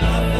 Nothing.